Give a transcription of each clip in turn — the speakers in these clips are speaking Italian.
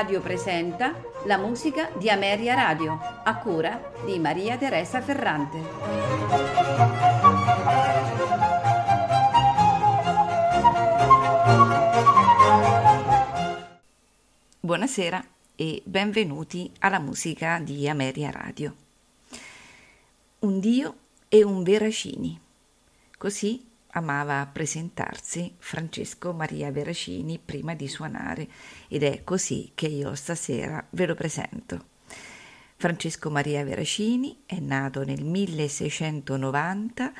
Radio presenta la musica di Ameria Radio, a cura di Maria Teresa Ferrante. Buonasera e benvenuti alla musica di Ameria Radio. Un Dio e un Veracini. Così amava presentarsi Francesco Maria Veracini prima di suonare ed è così che io stasera ve lo presento. Francesco Maria Veracini è nato nel 1690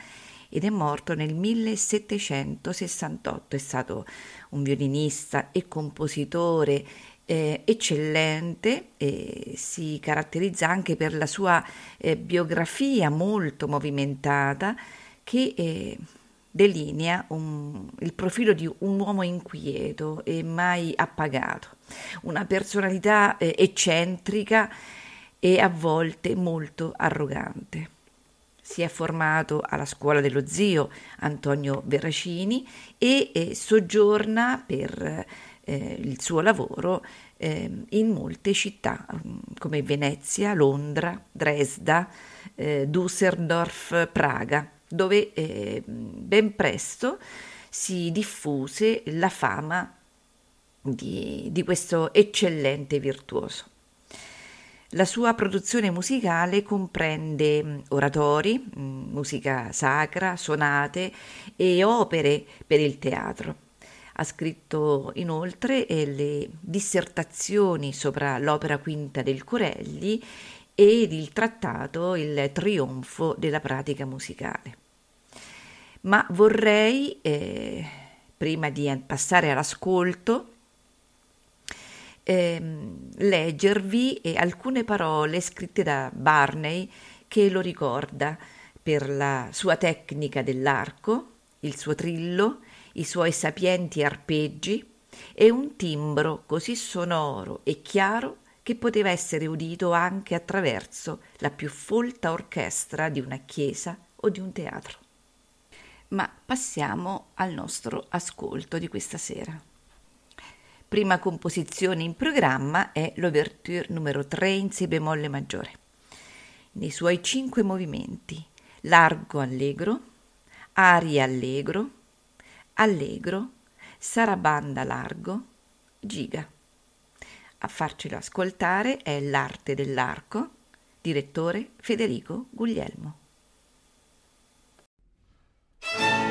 ed è morto nel 1768. È stato un violinista e compositore eh, eccellente e si caratterizza anche per la sua eh, biografia molto movimentata che eh, delinea un, il profilo di un uomo inquieto e mai appagato, una personalità eh, eccentrica e a volte molto arrogante. Si è formato alla scuola dello zio Antonio Veracini e eh, soggiorna per eh, il suo lavoro eh, in molte città mm, come Venezia, Londra, Dresda, eh, Düsseldorf, Praga dove eh, ben presto si diffuse la fama di, di questo eccellente virtuoso. La sua produzione musicale comprende oratori, musica sacra, sonate e opere per il teatro. Ha scritto inoltre eh, le dissertazioni sopra l'opera quinta del Corelli ed il trattato Il trionfo della pratica musicale ma vorrei, eh, prima di passare all'ascolto, ehm, leggervi alcune parole scritte da Barney che lo ricorda per la sua tecnica dell'arco, il suo trillo, i suoi sapienti arpeggi e un timbro così sonoro e chiaro che poteva essere udito anche attraverso la più folta orchestra di una chiesa o di un teatro ma passiamo al nostro ascolto di questa sera. Prima composizione in programma è l'Ouverture numero 3 in Si bemolle maggiore. Nei suoi cinque movimenti, largo allegro, aria allegro, allegro, sarabanda largo, giga. A farcelo ascoltare è L'arte dell'arco, direttore Federico Guglielmo. Thank you.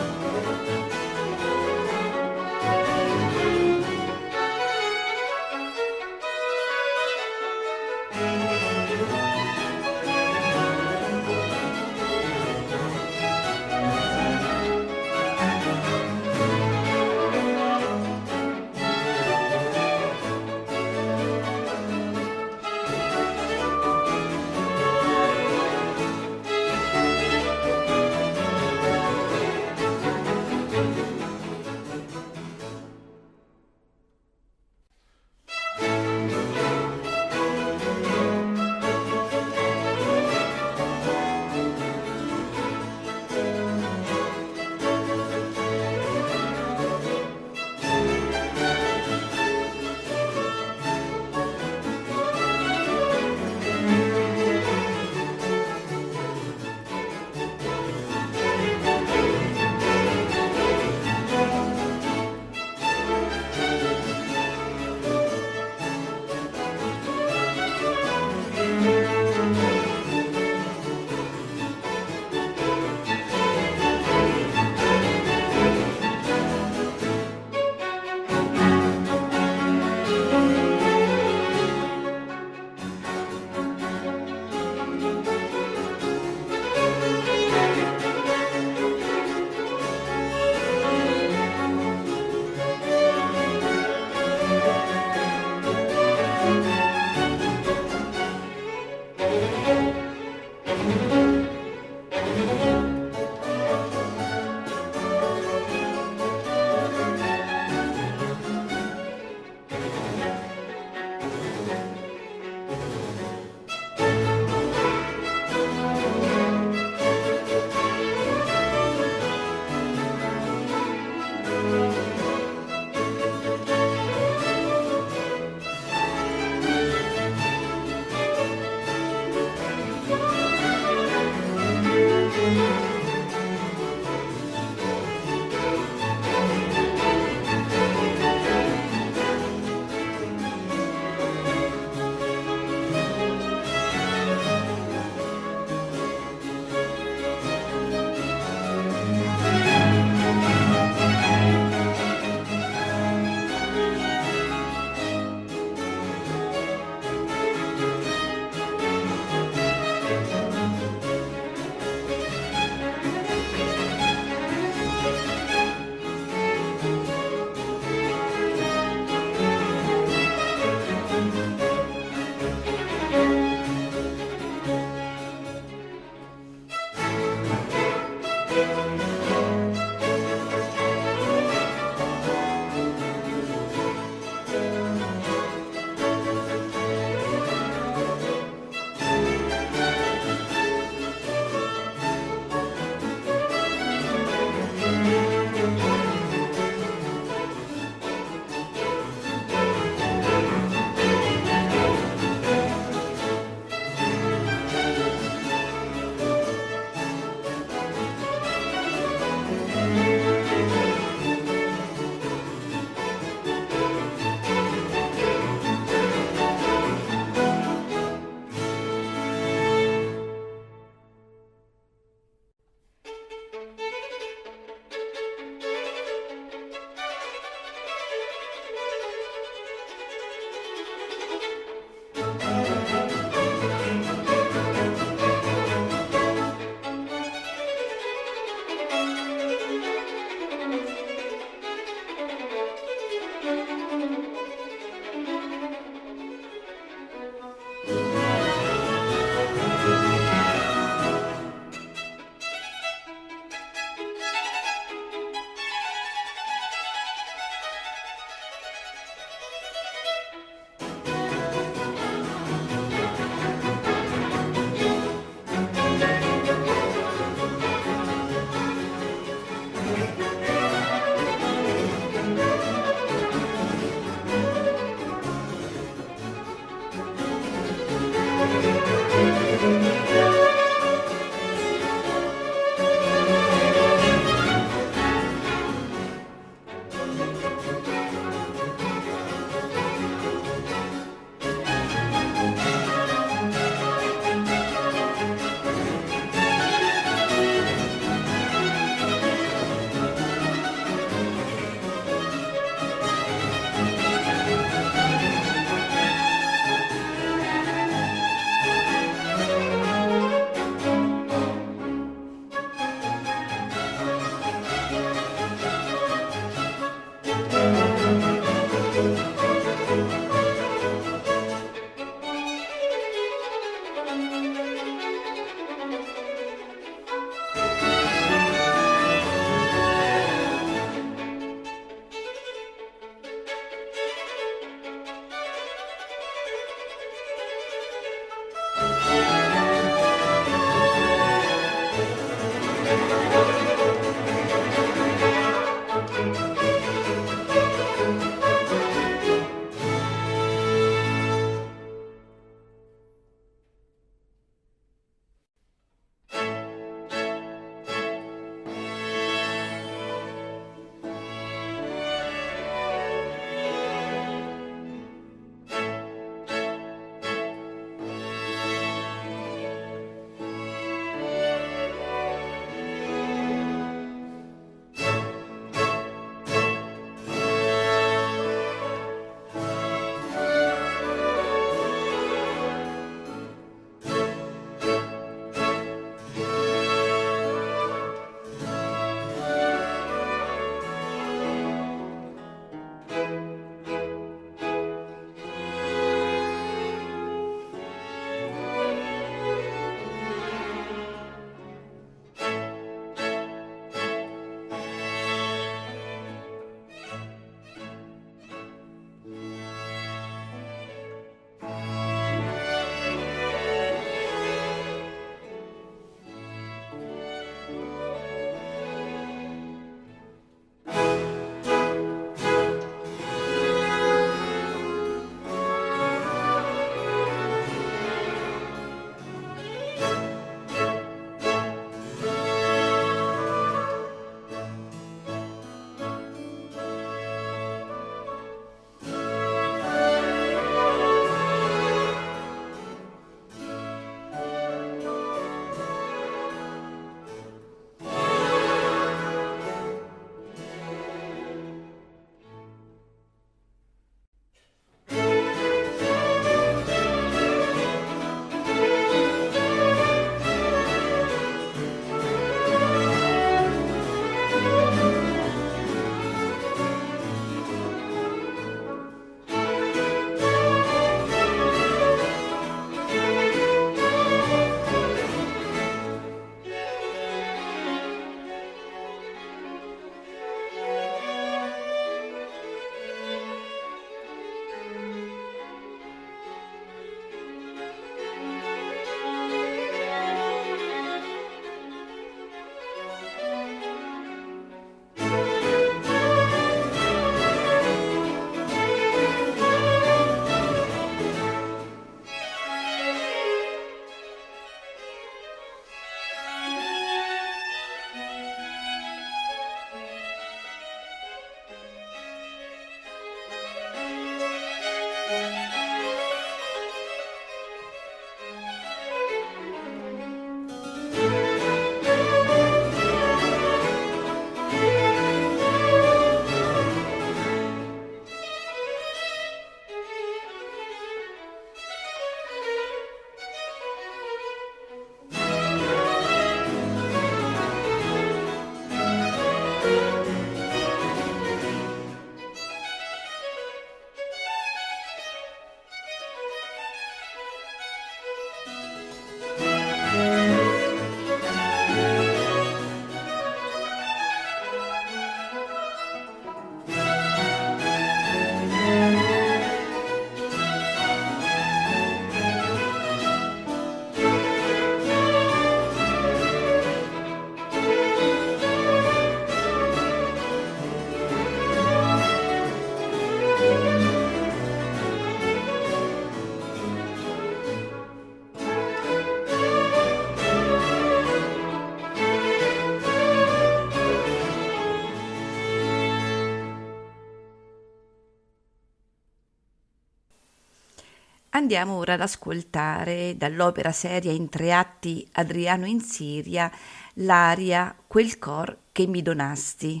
Andiamo ora ad ascoltare dall'opera seria in tre atti Adriano in Siria l'aria Quel cor che mi donasti.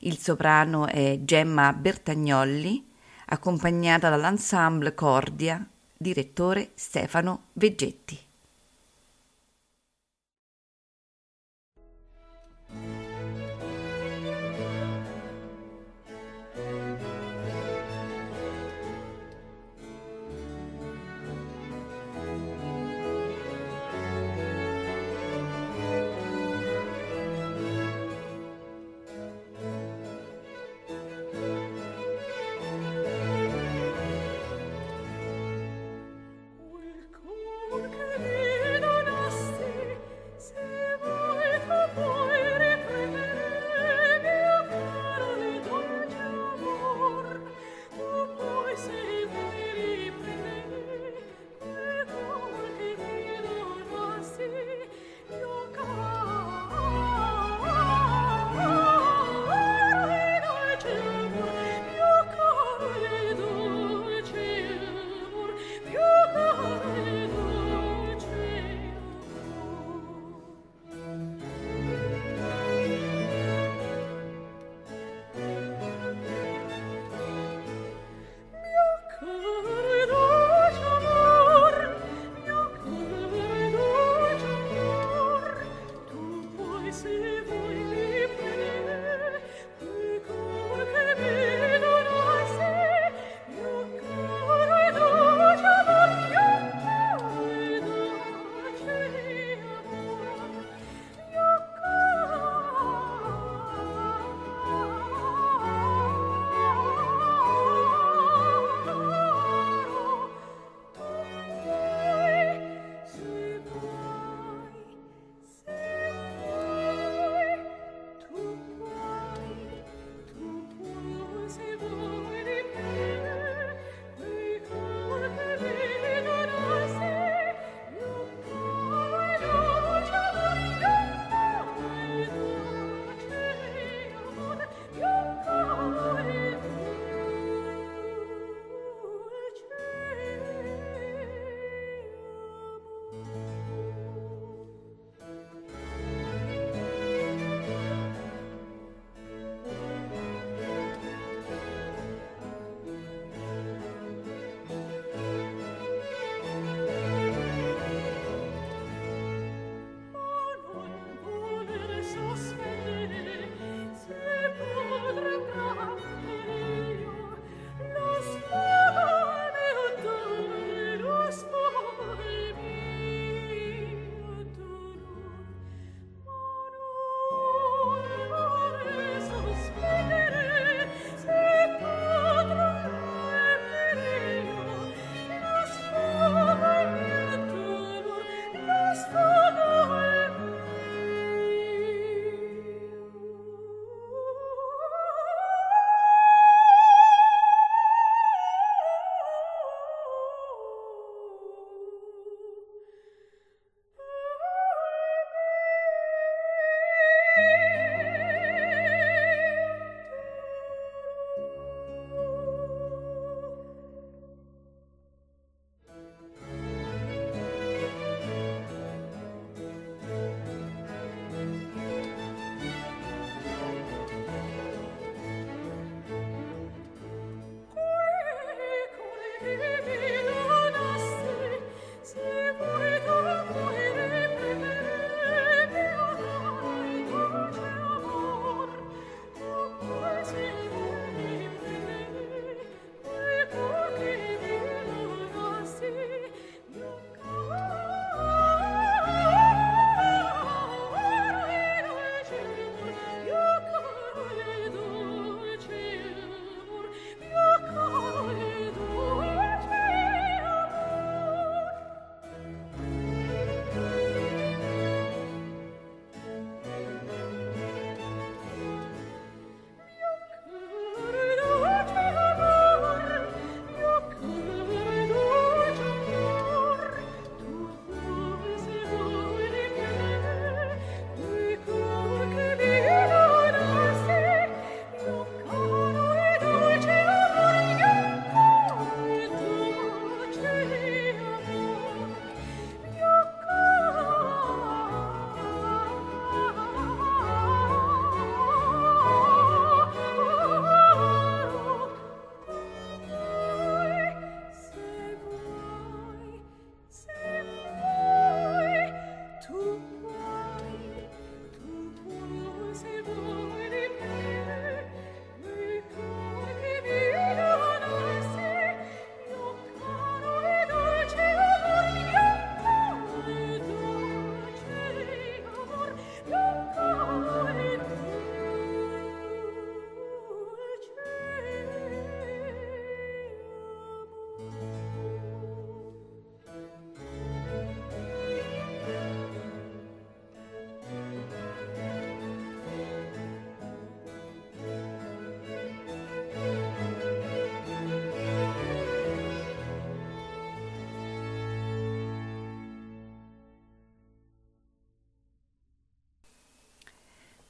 Il soprano è Gemma Bertagnolli, accompagnata dall'ensemble Cordia, direttore Stefano Veggetti.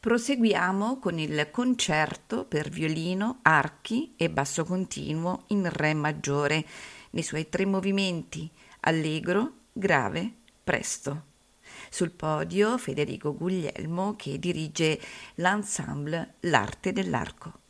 Proseguiamo con il concerto per violino, archi e basso continuo in Re maggiore, nei suoi tre movimenti, allegro, grave, presto. Sul podio Federico Guglielmo che dirige l'ensemble L'arte dell'arco.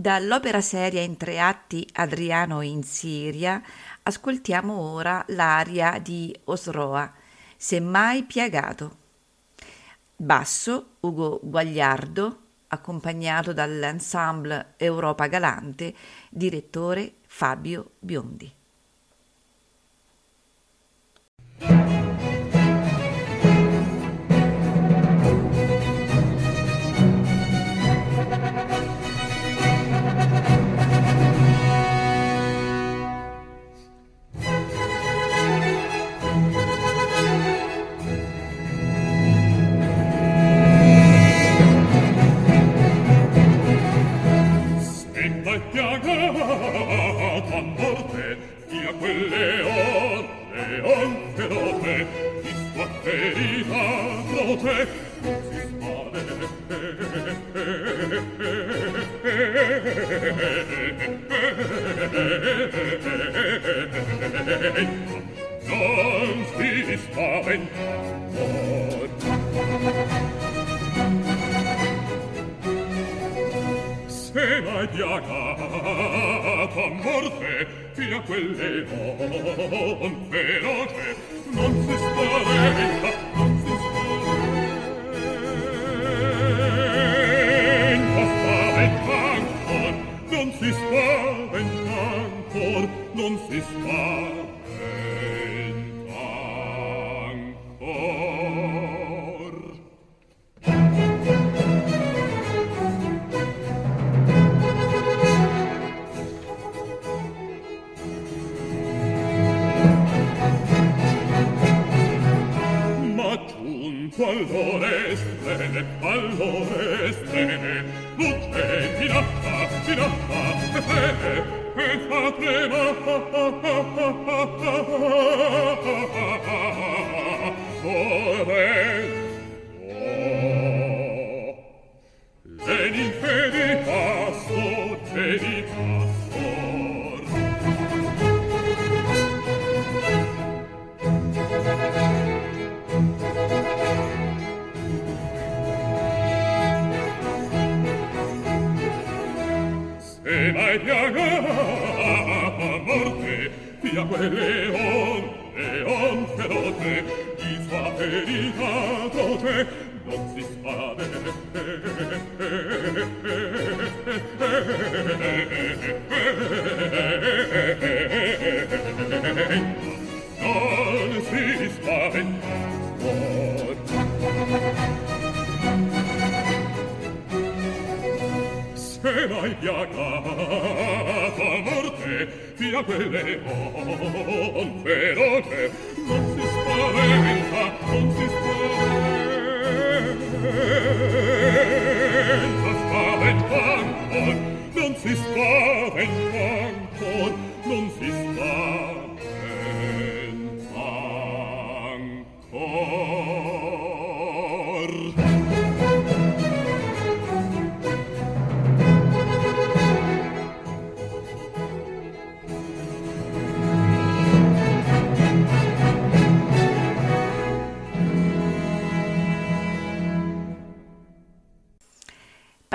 Dall'opera seria in tre atti Adriano in Siria ascoltiamo ora l'aria di Osroa, Semmai piagato. Basso Ugo Guagliardo, accompagnato dall'ensemble Europa Galante, direttore Fabio Biondi.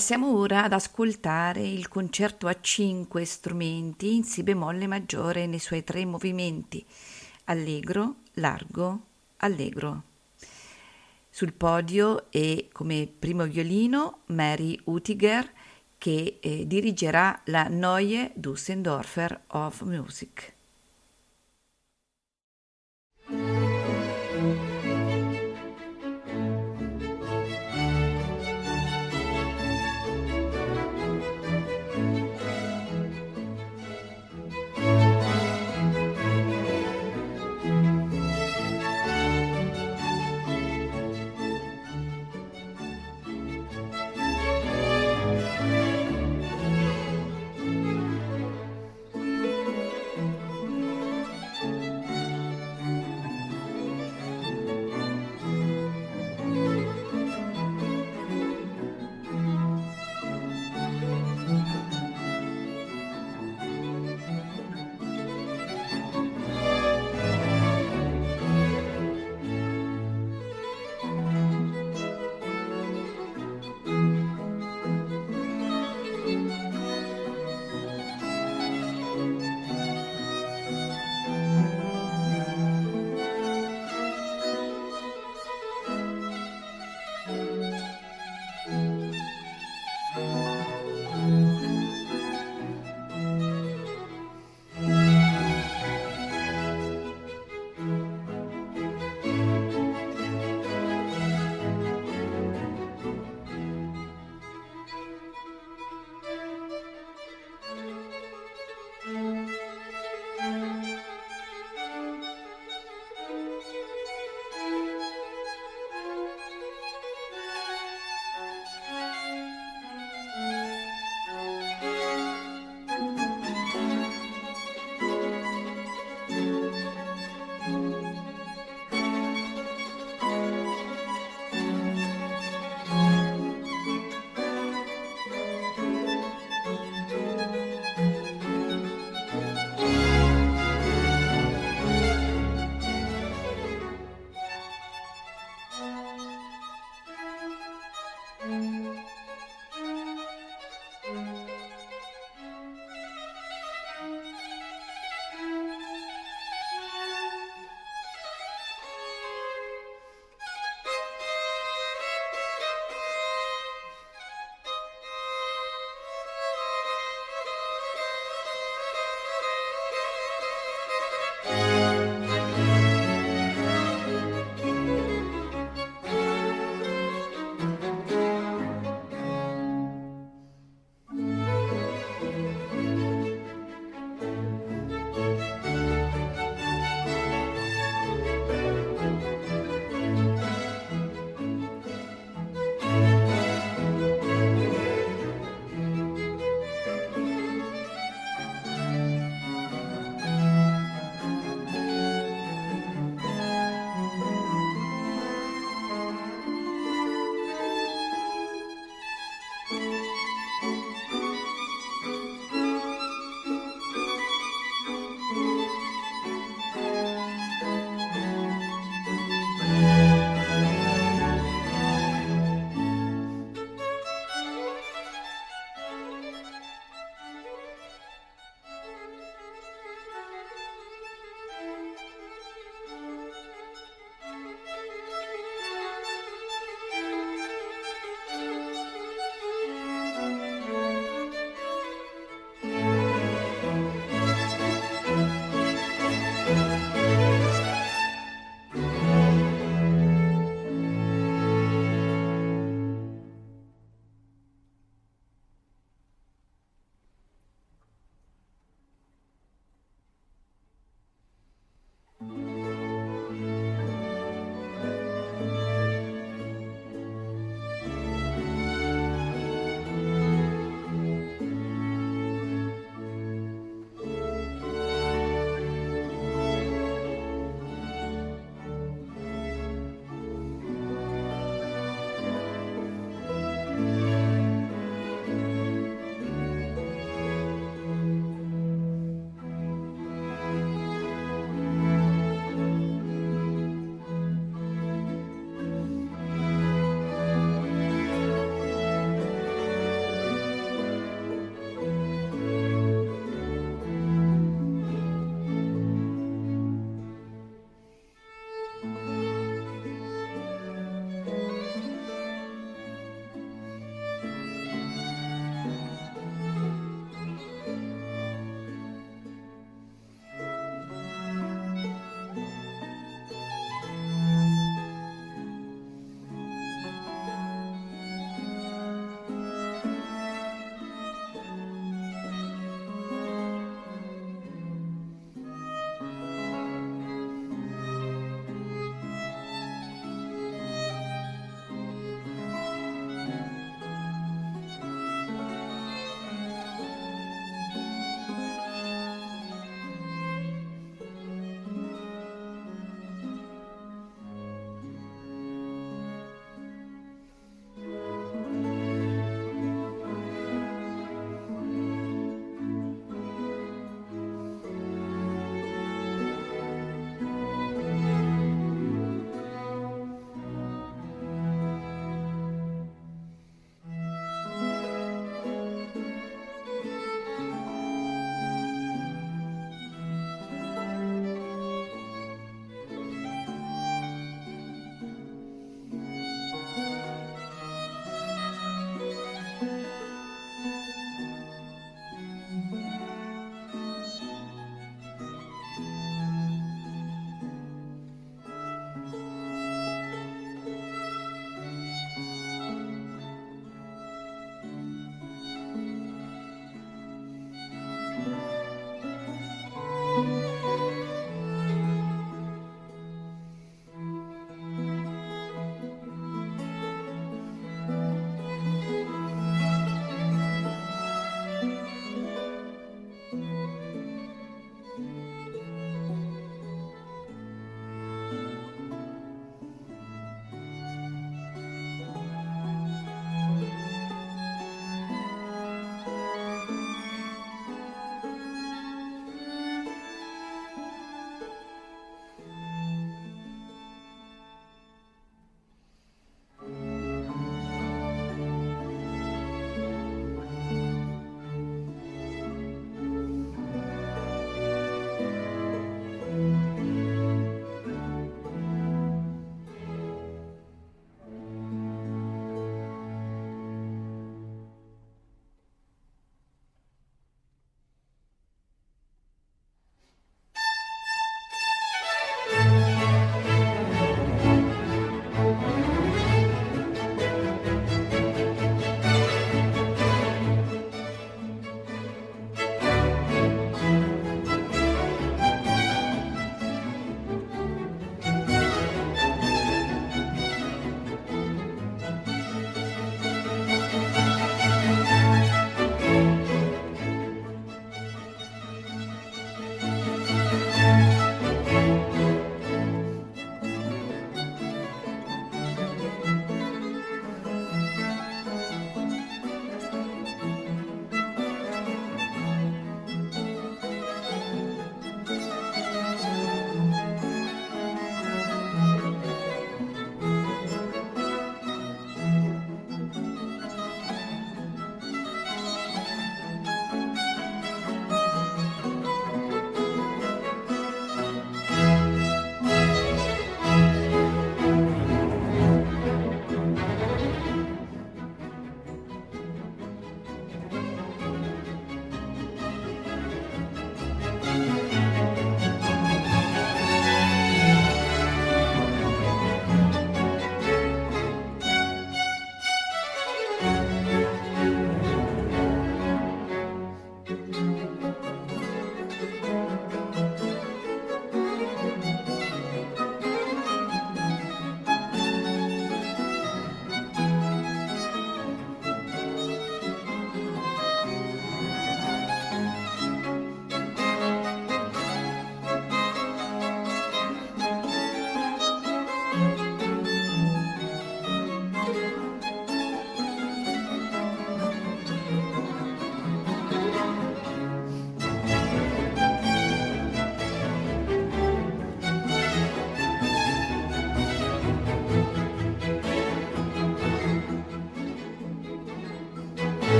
Passiamo ora ad ascoltare il concerto a cinque strumenti in Si bemolle maggiore nei suoi tre movimenti allegro, largo, allegro. Sul podio e come primo violino Mary Utiger che eh, dirigerà la Neue Düsseldorfer of Music.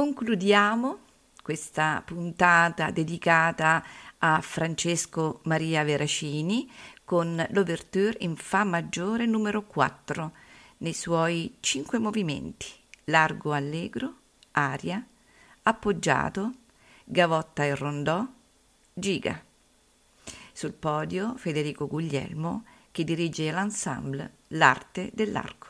Concludiamo questa puntata dedicata a Francesco Maria Veracini con l'ouverture in Fa maggiore numero 4 nei suoi cinque movimenti largo allegro, aria, appoggiato, gavotta e rondò, giga. Sul podio Federico Guglielmo che dirige l'ensemble L'arte dell'arco.